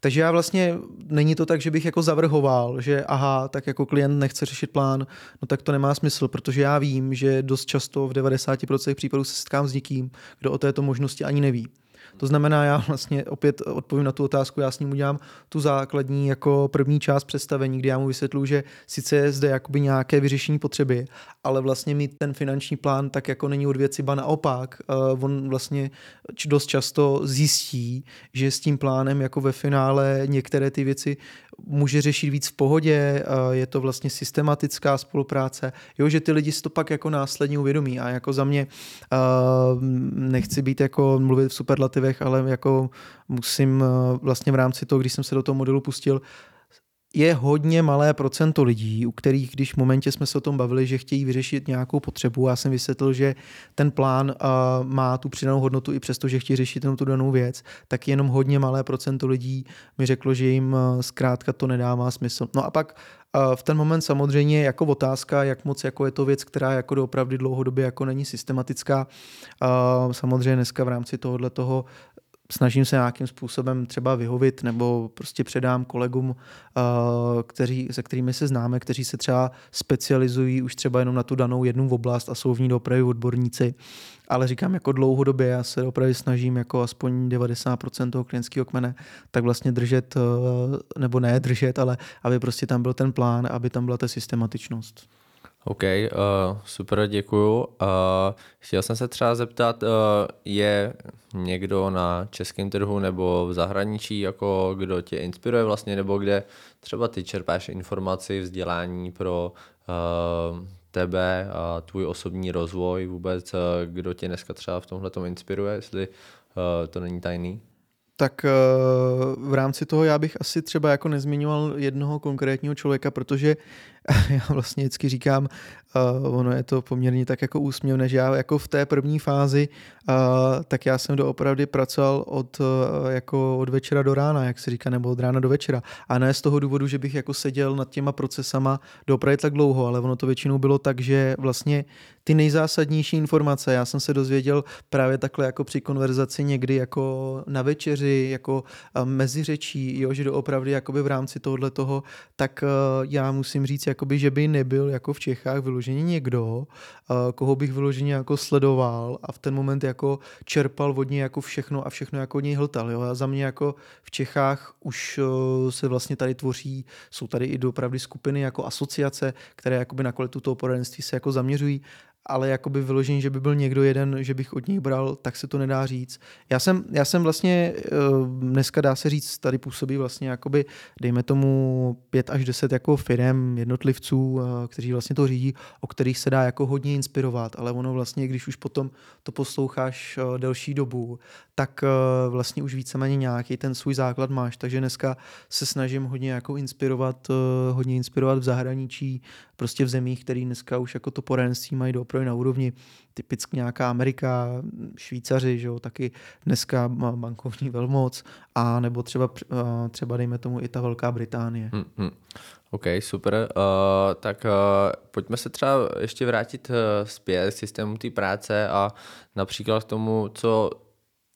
Takže já vlastně, není to tak, že bych jako zavrhoval, že aha, tak jako klient nechce řešit plán, no tak to nemá smysl, protože já vím, že dost často v 90% případů se setkám s někým, kdo o této možnosti ani neví. To znamená, já vlastně opět odpovím na tu otázku, já s ním udělám tu základní jako první část představení, kdy já mu vysvětlu, že sice je zde jakoby nějaké vyřešení potřeby, ale vlastně mít ten finanční plán tak jako není od věci, ba naopak, uh, on vlastně dost často zjistí, že s tím plánem jako ve finále některé ty věci může řešit víc v pohodě, je to vlastně systematická spolupráce, jo, že ty lidi si to pak jako následně uvědomí. A jako za mě nechci být jako mluvit v superlativech, ale jako musím vlastně v rámci toho, když jsem se do toho modelu pustil, je hodně malé procento lidí, u kterých, když v momentě jsme se o tom bavili, že chtějí vyřešit nějakou potřebu, já jsem vysvětlil, že ten plán uh, má tu přidanou hodnotu i přesto, že chtějí řešit jenom tu danou věc, tak jenom hodně malé procento lidí mi řeklo, že jim uh, zkrátka to nedává smysl. No a pak uh, v ten moment samozřejmě jako otázka, jak moc jako je to věc, která jako opravdu dlouhodobě jako není systematická. Uh, samozřejmě dneska v rámci tohohle toho snažím se nějakým způsobem třeba vyhovit nebo prostě předám kolegům, uh, kteří, se kterými se známe, kteří se třeba specializují už třeba jenom na tu danou jednu oblast a jsou v ní opravdu odborníci. Ale říkám, jako dlouhodobě já se opravdu snažím jako aspoň 90% toho klientského kmene tak vlastně držet, uh, nebo ne držet, ale aby prostě tam byl ten plán, aby tam byla ta systematičnost. OK, uh, super, děkuju. Uh, chtěl jsem se třeba zeptat, uh, je někdo na českém trhu nebo v zahraničí, jako kdo tě inspiruje vlastně, nebo kde třeba ty čerpáš informaci, vzdělání pro uh, tebe a tvůj osobní rozvoj vůbec, uh, kdo tě dneska třeba v tomhle inspiruje, jestli uh, to není tajný? tak v rámci toho já bych asi třeba jako nezmiňoval jednoho konkrétního člověka, protože já vlastně vždycky říkám, uh, ono je to poměrně tak jako úsměvné, že já jako v té první fázi, uh, tak já jsem doopravdy pracoval od, uh, jako od večera do rána, jak se říká, nebo od rána do večera. A ne z toho důvodu, že bych jako seděl nad těma procesama doopravdy tak dlouho, ale ono to většinou bylo tak, že vlastně ty nejzásadnější informace, já jsem se dozvěděl právě takhle jako při konverzaci někdy jako na večeři, jako mezi řečí, jo, že doopravdy jakoby v rámci tohohle toho, tak já musím říct, jakoby, že by nebyl jako v Čechách vyloženě někdo, koho bych vyloženě jako sledoval a v ten moment jako čerpal od něj jako všechno a všechno jako od něj hltal. Jo? A za mě jako v Čechách už se vlastně tady tvoří, jsou tady i dopravdy skupiny jako asociace, které jakoby na kvalitu toho poradenství se jako zaměřují ale jakoby vyložení, že by byl někdo jeden, že bych od něj bral, tak se to nedá říct. Já jsem, já jsem vlastně eh, dneska dá se říct, tady působí vlastně jakoby, dejme tomu pět až deset jako firm, jednotlivců, eh, kteří vlastně to řídí, o kterých se dá jako hodně inspirovat, ale ono vlastně, když už potom to posloucháš eh, delší dobu, tak vlastně už víceméně nějaký ten svůj základ máš, takže dneska se snažím hodně jako inspirovat, hodně inspirovat v zahraničí, prostě v zemích, které dneska už jako to poradenství mají opravdu na úrovni typicky nějaká Amerika, Švýcaři, že jo, taky dneska bankovní velmoc, a nebo třeba, třeba dejme tomu i ta Velká Británie. Hmm, hmm. OK, super. Uh, tak uh, pojďme se třeba ještě vrátit uh, zpět k systému té práce a například k tomu, co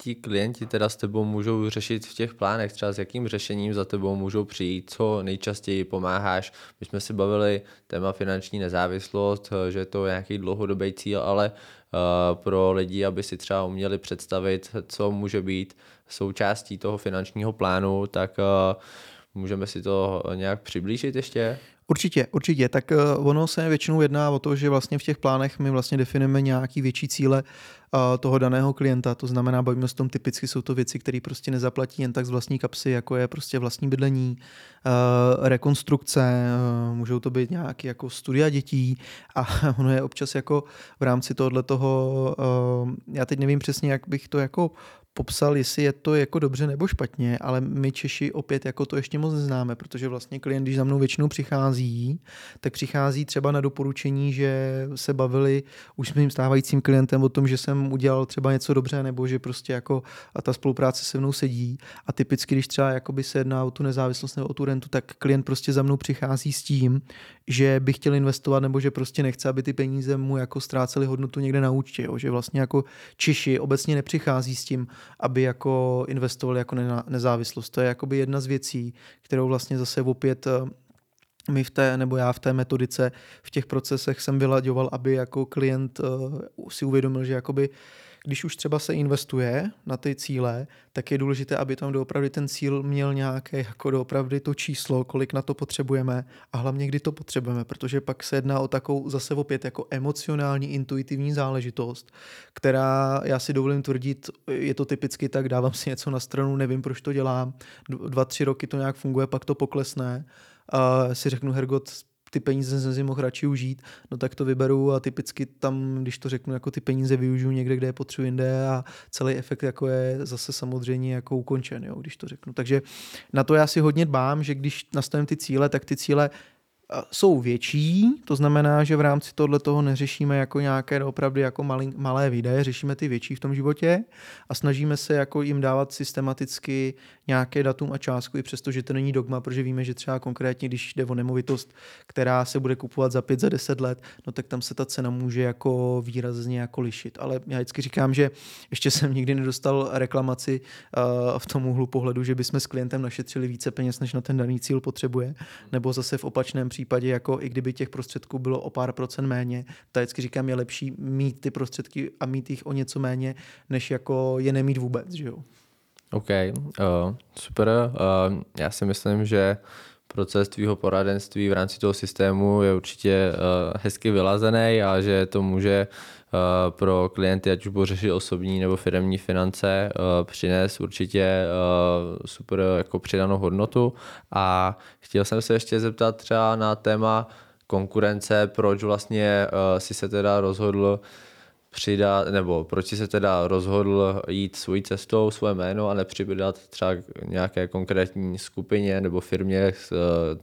ti klienti teda s tebou můžou řešit v těch plánech, třeba s jakým řešením za tebou můžou přijít, co nejčastěji pomáháš. My jsme si bavili téma finanční nezávislost, že je to nějaký dlouhodobý cíl, ale uh, pro lidi, aby si třeba uměli představit, co může být součástí toho finančního plánu, tak uh, můžeme si to nějak přiblížit ještě? Určitě, určitě. Tak uh, ono se většinou jedná o to, že vlastně v těch plánech my vlastně definujeme nějaký větší cíle uh, toho daného klienta. To znamená, bavíme se tom typicky, jsou to věci, které prostě nezaplatí jen tak z vlastní kapsy, jako je prostě vlastní bydlení, uh, rekonstrukce, můžou to být nějaké jako studia dětí a ono je občas jako v rámci tohohle toho, já teď nevím přesně, jak bych to jako popsal, jestli je to jako dobře nebo špatně, ale my Češi opět jako to ještě moc neznáme, protože vlastně klient, když za mnou většinou přichází, tak přichází třeba na doporučení, že se bavili už s mým stávajícím klientem o tom, že jsem udělal třeba něco dobře, nebo že prostě jako a ta spolupráce se mnou sedí. A typicky, když třeba jakoby se jedná o tu nezávislost nebo o tu rentu, tak klient prostě za mnou přichází s tím, že by chtěl investovat, nebo že prostě nechce, aby ty peníze mu jako ztrácely hodnotu někde na účtě. Jo? Že vlastně jako Češi obecně nepřichází s tím, aby jako investovali jako nezávislost. To je jakoby jedna z věcí, kterou vlastně zase opět eh, my v té, nebo já v té metodice, v těch procesech jsem vylaďoval, aby jako klient uh, si uvědomil, že jakoby uh, když už třeba se investuje na ty cíle, tak je důležité, aby tam doopravdy ten cíl měl nějaké jako doopravdy to číslo, kolik na to potřebujeme a hlavně kdy to potřebujeme, protože pak se jedná o takovou zase opět jako emocionální, intuitivní záležitost, která já si dovolím tvrdit, je to typicky tak, dávám si něco na stranu, nevím, proč to dělám, dva, tři roky to nějak funguje, pak to poklesne, a si řeknu, Hergot, ty peníze jsem si mohl radši užít, no tak to vyberu a typicky tam, když to řeknu, jako ty peníze využiju někde, kde je potřebuji jinde a celý efekt jako je zase samozřejmě jako ukončen, jo, když to řeknu. Takže na to já si hodně dbám, že když nastavím ty cíle, tak ty cíle jsou větší, to znamená, že v rámci tohle toho neřešíme jako nějaké opravdu jako malý, malé výdaje, řešíme ty větší v tom životě a snažíme se jako jim dávat systematicky nějaké datum a částku, i přesto, že to není dogma, protože víme, že třeba konkrétně, když jde o nemovitost, která se bude kupovat za 5, za 10 let, no tak tam se ta cena může jako výrazně jako lišit. Ale já vždycky říkám, že ještě jsem nikdy nedostal reklamaci uh, v tom úhlu pohledu, že bychom s klientem našetřili více peněz, než na ten daný cíl potřebuje, nebo zase v opačném případě, jako i kdyby těch prostředků bylo o pár procent méně, tak vždycky říkám, je lepší mít ty prostředky a mít jich o něco méně, než jako je nemít vůbec, že jo. OK, uh, super. Uh, já si myslím, že proces tvýho poradenství v rámci toho systému je určitě uh, hezky vylazený a že to může pro klienty, ať už budou řešit osobní nebo firmní finance, uh, přinést určitě uh, super jako přidanou hodnotu. A chtěl jsem se ještě zeptat třeba na téma konkurence, proč vlastně si se teda rozhodl přidat, nebo proč si se teda rozhodl jít svojí cestou, svoje jméno a nepřidat třeba nějaké konkrétní skupině nebo firmě, eh,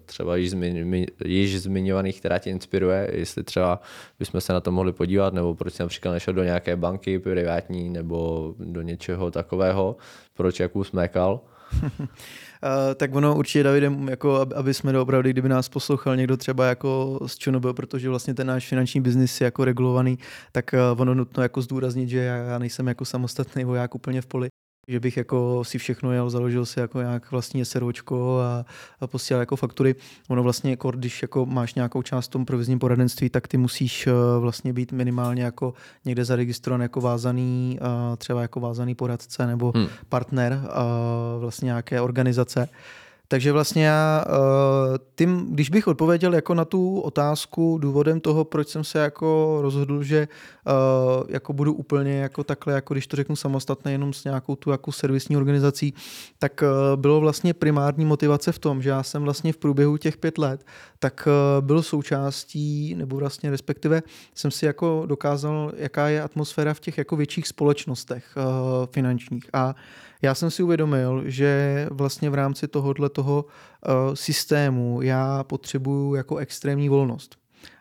třeba již, zmiň, již zmiňovaných, která tě inspiruje, jestli třeba bychom se na to mohli podívat, nebo proč jsi například nešel do nějaké banky privátní nebo do něčeho takového, proč Jakub smékal. Uh, tak ono určitě Davidem, jako aby jsme opravdu, kdyby nás poslouchal někdo třeba jako z ČNB, protože vlastně ten náš finanční biznis je jako regulovaný, tak uh, ono nutno jako zdůraznit, že já nejsem jako samostatný voják úplně v poli, že bych jako si všechno jel, založil si jako nějak vlastní SROčko a, a posílal jako faktury. Ono vlastně, jako, když jako máš nějakou část v tom provizním poradenství, tak ty musíš uh, vlastně být minimálně jako někde zaregistrovaný jako vázaný, uh, třeba jako vázaný poradce nebo hmm. partner uh, vlastně nějaké organizace. Takže vlastně já, eh, tím, když bych odpověděl jako na tu otázku důvodem toho, proč jsem se jako rozhodl, že eh, jako budu úplně jako takhle, jako když to řeknu samostatně, jenom s nějakou tu jako servisní organizací, tak eh, bylo vlastně primární motivace v tom, že já jsem vlastně v průběhu těch pět let, tak byl součástí, nebo vlastně respektive jsem si jako dokázal, jaká je atmosféra v těch jako větších společnostech finančních. A já jsem si uvědomil, že vlastně v rámci tohohle toho uh, systému já potřebuju jako extrémní volnost.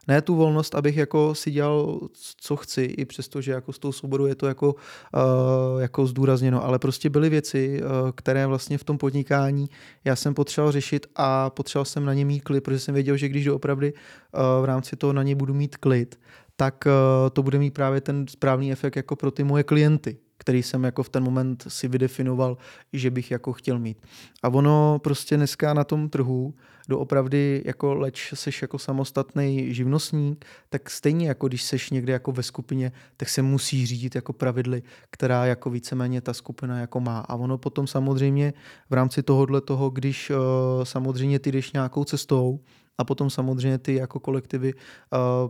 Ne tu volnost, abych jako si dělal, co chci, i přesto, že jako s tou svobodou je to jako, uh, jako zdůrazněno, ale prostě byly věci, uh, které vlastně v tom podnikání já jsem potřeboval řešit a potřeboval jsem na ně mít klid, protože jsem věděl, že když doopravdy uh, v rámci toho na ně budu mít klid, tak uh, to bude mít právě ten správný efekt jako pro ty moje klienty který jsem jako v ten moment si vydefinoval, že bych jako chtěl mít. A ono prostě dneska na tom trhu doopravdy jako leč seš jako samostatný živnostník, tak stejně jako když seš někde jako ve skupině, tak se musí řídit jako pravidly, která jako víceméně ta skupina jako má. A ono potom samozřejmě v rámci tohohle toho, když uh, samozřejmě ty jdeš nějakou cestou, a potom samozřejmě ty jako kolektivy uh,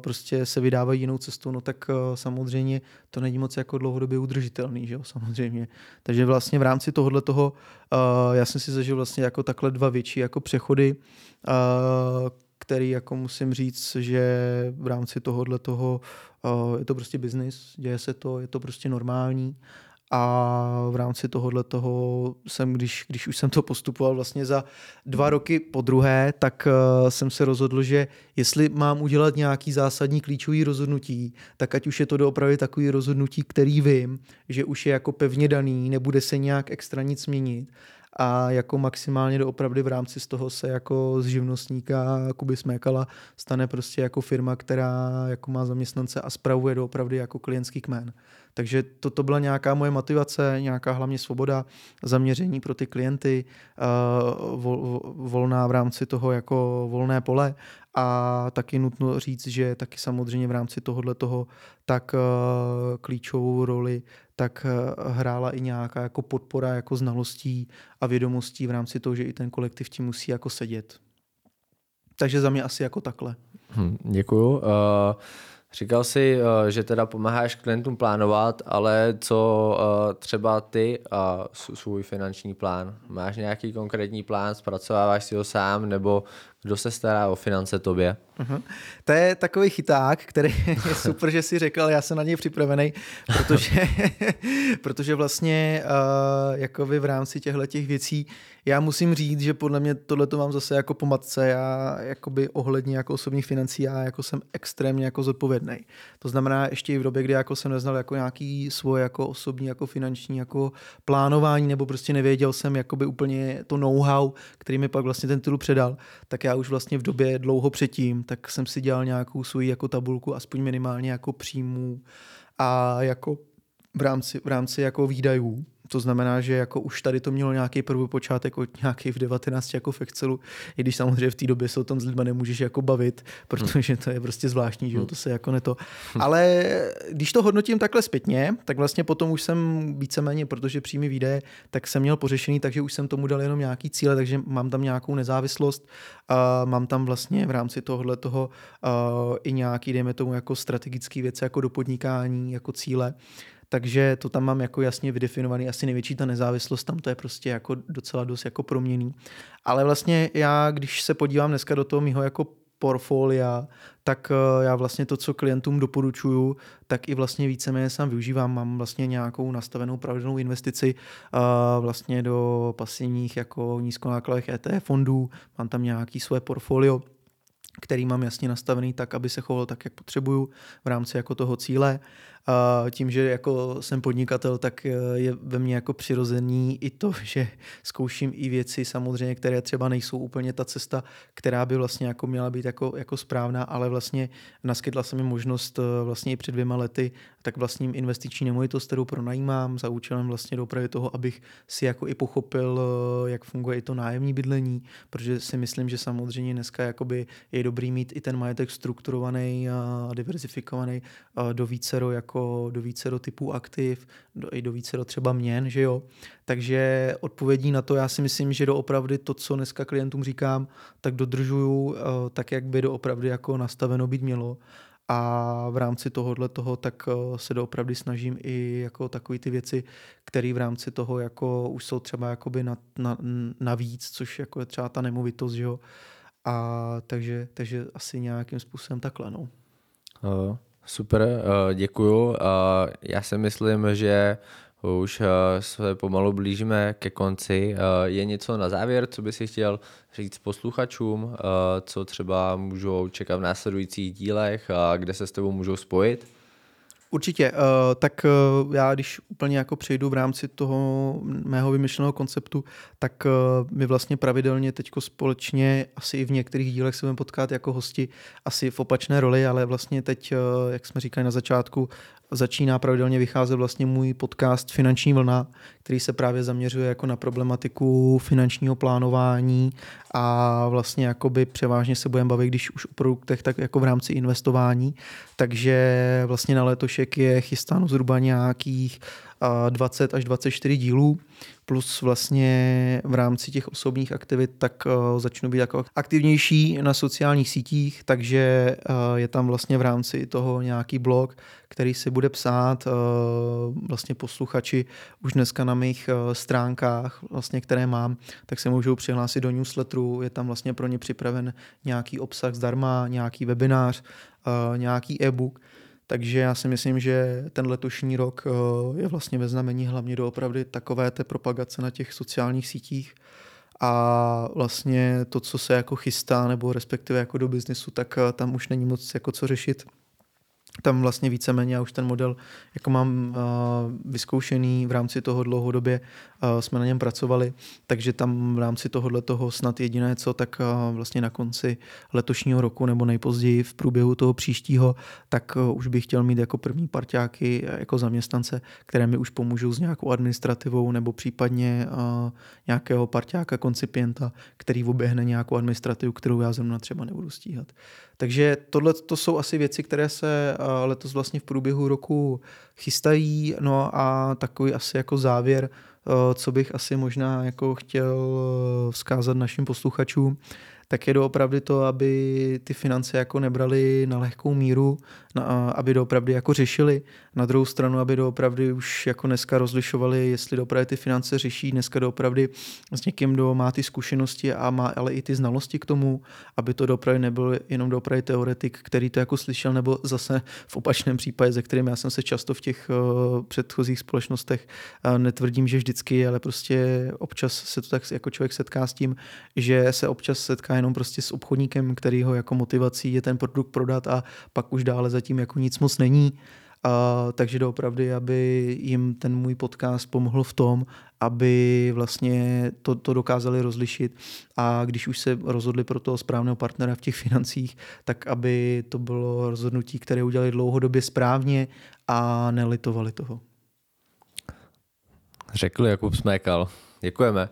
prostě se vydávají jinou cestou, no tak uh, samozřejmě to není moc jako dlouhodobě udržitelný, že jo, samozřejmě. Takže vlastně v rámci tohohle toho uh, já jsem si zažil vlastně jako takhle dva větší jako přechody, uh, který jako musím říct, že v rámci tohohle toho uh, je to prostě biznis, děje se to, je to prostě normální a v rámci tohohle toho jsem, když, když už jsem to postupoval vlastně za dva roky po druhé, tak uh, jsem se rozhodl, že jestli mám udělat nějaký zásadní klíčový rozhodnutí, tak ať už je to doopravdy takový rozhodnutí, který vím, že už je jako pevně daný, nebude se nějak extra nic měnit a jako maximálně doopravdy v rámci z toho se jako z živnostníka Kuby Smékala stane prostě jako firma, která jako má zaměstnance a spravuje doopravdy jako klientský kmen. Takže to, to byla nějaká moje motivace, nějaká hlavně svoboda, zaměření pro ty klienty, uh, vol, volná v rámci toho jako volné pole a taky nutno říct, že taky samozřejmě v rámci tohohle toho tak uh, klíčovou roli tak uh, hrála i nějaká jako podpora jako znalostí a vědomostí v rámci toho, že i ten kolektiv ti musí jako sedět. Takže za mě asi jako takhle. Hm, děkuju. Uh... Říkal jsi, eh, že teda pomáháš klientům plánovat, ale co eh, třeba ty a svůj finanční plán? Máš nějaký konkrétní plán, zpracováváš si ho sám, nebo Kdo se stará o finance tobě? Uh-huh. To je takový chyták, který je super, že si řekl, já jsem na něj připravený, protože, protože vlastně uh, jakoby v rámci těchto těch věcí já musím říct, že podle mě tohle to mám zase jako po matce, já jakoby ohledně jako osobních financí, já jako jsem extrémně jako zodpovědný. To znamená ještě i v době, kdy jako jsem neznal jako nějaký svoje jako osobní jako finanční jako plánování nebo prostě nevěděl jsem jakoby úplně to know-how, který mi pak vlastně ten titul předal, tak já už vlastně v době dlouho předtím, tak jsem si dělal nějakou svoji jako tabulku, aspoň minimálně jako příjmů a jako v rámci, v rámci jako výdajů to znamená, že jako už tady to mělo nějaký první počátek od nějaký v 19 jako v Excelu, i když samozřejmě v té době se o tom s lidmi nemůžeš jako bavit, protože to je prostě zvláštní, že to se jako neto. Ale když to hodnotím takhle zpětně, tak vlastně potom už jsem víceméně, protože přímý výdaje, tak jsem měl pořešený, takže už jsem tomu dal jenom nějaký cíle, takže mám tam nějakou nezávislost, a mám tam vlastně v rámci tohohle toho i nějaký, dejme tomu, jako strategický věci, jako do podnikání, jako cíle takže to tam mám jako jasně vydefinovaný, asi největší ta nezávislost, tam to je prostě jako docela dost jako proměný. Ale vlastně já, když se podívám dneska do toho mýho jako portfolia, tak eh, já vlastně to, co klientům doporučuju, tak i vlastně víceméně sám využívám. Mám vlastně nějakou nastavenou pravidelnou investici uh, vlastně do pasivních jako nízkonákladových ETF fondů, mám tam nějaký své portfolio, který mám jasně nastavený tak, aby se choval tak, jak potřebuju v rámci jako toho cíle. A tím, že jako jsem podnikatel, tak eh, je ve mně jako přirozený i to, že zkouším i věci samozřejmě, které třeba nejsou úplně ta cesta, která by vlastně jako měla být jako, jako správná, ale vlastně naskytla se mi možnost eh, vlastně i před dvěma lety tak vlastním investiční nemovitost, kterou pronajímám za účelem vlastně dopravy toho, abych si jako i pochopil, eh, jak funguje i to nájemní bydlení, protože si myslím, že samozřejmě dneska jakoby je dobrý mít i ten majetek strukturovaný a diversifikovaný do vícero jako jako do více do typů aktiv, do, i do více do třeba měn, že jo. Takže odpovědí na to já si myslím, že doopravdy to, co dneska klientům říkám, tak dodržuju uh, tak, jak by doopravdy jako nastaveno být mělo. A v rámci tohohle toho tak uh, se doopravdy snažím i jako takové ty věci, které v rámci toho jako už jsou třeba jakoby na, na, navíc, což jako je třeba ta nemovitost, že jo. A takže, takže asi nějakým způsobem takhle, no. Uh, Super, eh, děkuju. Eh, já si myslím, že už eh, se pomalu blížíme ke konci. Je něco na závěr, co by si chtěl říct posluchačům, co třeba můžou čekat v následujících dílech a kde se s tebou můžou spojit? Určitě. Uh, tak uh, já, když úplně jako přejdu v rámci toho mého vymyšleného konceptu, tak uh, my vlastně pravidelně teď společně, asi i v některých dílech se budeme potkat jako hosti, asi v opačné roli, ale vlastně teď, jak jsme říkali na začátku, začíná pravidelně vycházet vlastně můj podcast Finanční vlna, který se právě zaměřuje jako na problematiku finančního plánování a vlastně jakoby převážně se budeme bavit, když už o produktech, tak jako v rámci investování. Takže vlastně na letošek je chystáno zhruba nějakých 20 až 24 dílů, plus vlastně v rámci těch osobních aktivit tak uh, začnu být jako aktivnější na sociálních sítích, takže uh, je tam vlastně v rámci toho nějaký blog, který si bude psát uh, vlastně posluchači už dneska na mých stránkách, vlastně, které mám, tak se můžou přihlásit do newsletteru, je tam vlastně pro ně připraven nějaký obsah zdarma, nějaký webinář, nějaký e-book, takže já si myslím, že ten letošní rok eh, je vlastně ve znamení hlavně doopravdy takové té propagace na těch sociálních sítích. A vlastně to, co se jako chystá, nebo respektive jako do biznesu, tak eh, tam už není moc jako co řešit. Tam vlastně víceméně já už ten model jako mám uh, vyzkoušený v rámci toho dlouhodobě, uh, jsme na něm pracovali, takže tam v rámci tohohle toho snad jediné co, tak uh, vlastně na konci letošního roku nebo nejpozději v průběhu toho příštího, tak uh, už bych chtěl mít jako první parťáky jako zaměstnance, které mi už pomůžou s nějakou administrativou nebo případně nějakého parťáka, koncipienta, který oběhne nějakou administrativu, kterou já zrovna třeba nebudu stíhat. Takže tohle to jsou asi věci, které se letos vlastně v průběhu roku chystají. No a takový asi jako závěr, co bych asi možná jako chtěl vzkázat našim posluchačům, tak je doopravdy to, aby ty finance jako nebrali na lehkou míru, na, aby doopravdy jako řešili. Na druhou stranu, aby doopravdy už jako dneska rozlišovali, jestli doopravdy ty finance řeší, dneska doopravdy s někým, kdo má ty zkušenosti a má ale i ty znalosti k tomu, aby to doopravdy nebyl jenom doopravdy teoretik, který to jako slyšel, nebo zase v opačném případě, ze kterým já jsem se často v těch uh, předchozích společnostech uh, netvrdím, že vždycky, ale prostě občas se to tak jako člověk setká s tím, že se občas setká jenom prostě s obchodníkem, který ho jako motivací je ten produkt prodat a pak už dále zatím jako nic moc není. A, takže doopravdy, aby jim ten můj podcast pomohl v tom, aby vlastně to, to dokázali rozlišit a když už se rozhodli pro toho správného partnera v těch financích, tak aby to bylo rozhodnutí, které udělali dlouhodobě správně a nelitovali toho. Řekl Jakub Smékal. Děkujeme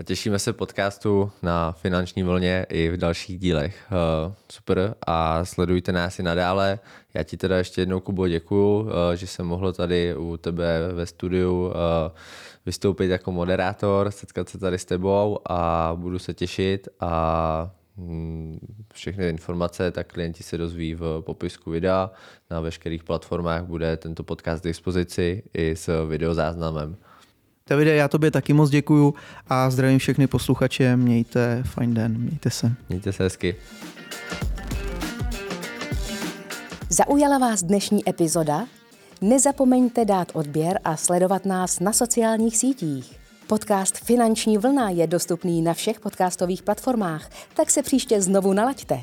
a těšíme se podcastu na finanční vlně i v dalších dílech. Uh, super a sledujte nás i nadále. Já ti teda ještě jednou, Kubo, děkuju, uh, že jsem mohl tady u tebe ve studiu uh, vystoupit jako moderátor, setkat se tady s tebou a budu se těšit a hm, všechny informace, tak klienti se dozví v popisku videa. Na veškerých platformách bude tento podcast k dispozici i s videozáznamem. Davide, já tobě taky moc děkuju a zdravím všechny posluchače. Mějte fajn den, mějte se. Mějte se hezky. Zaujala vás dnešní epizoda? Nezapomeňte dát odběr a sledovat nás na sociálních sítích. Podcast Finanční vlna je dostupný na všech podcastových platformách, tak se příště znovu nalaďte.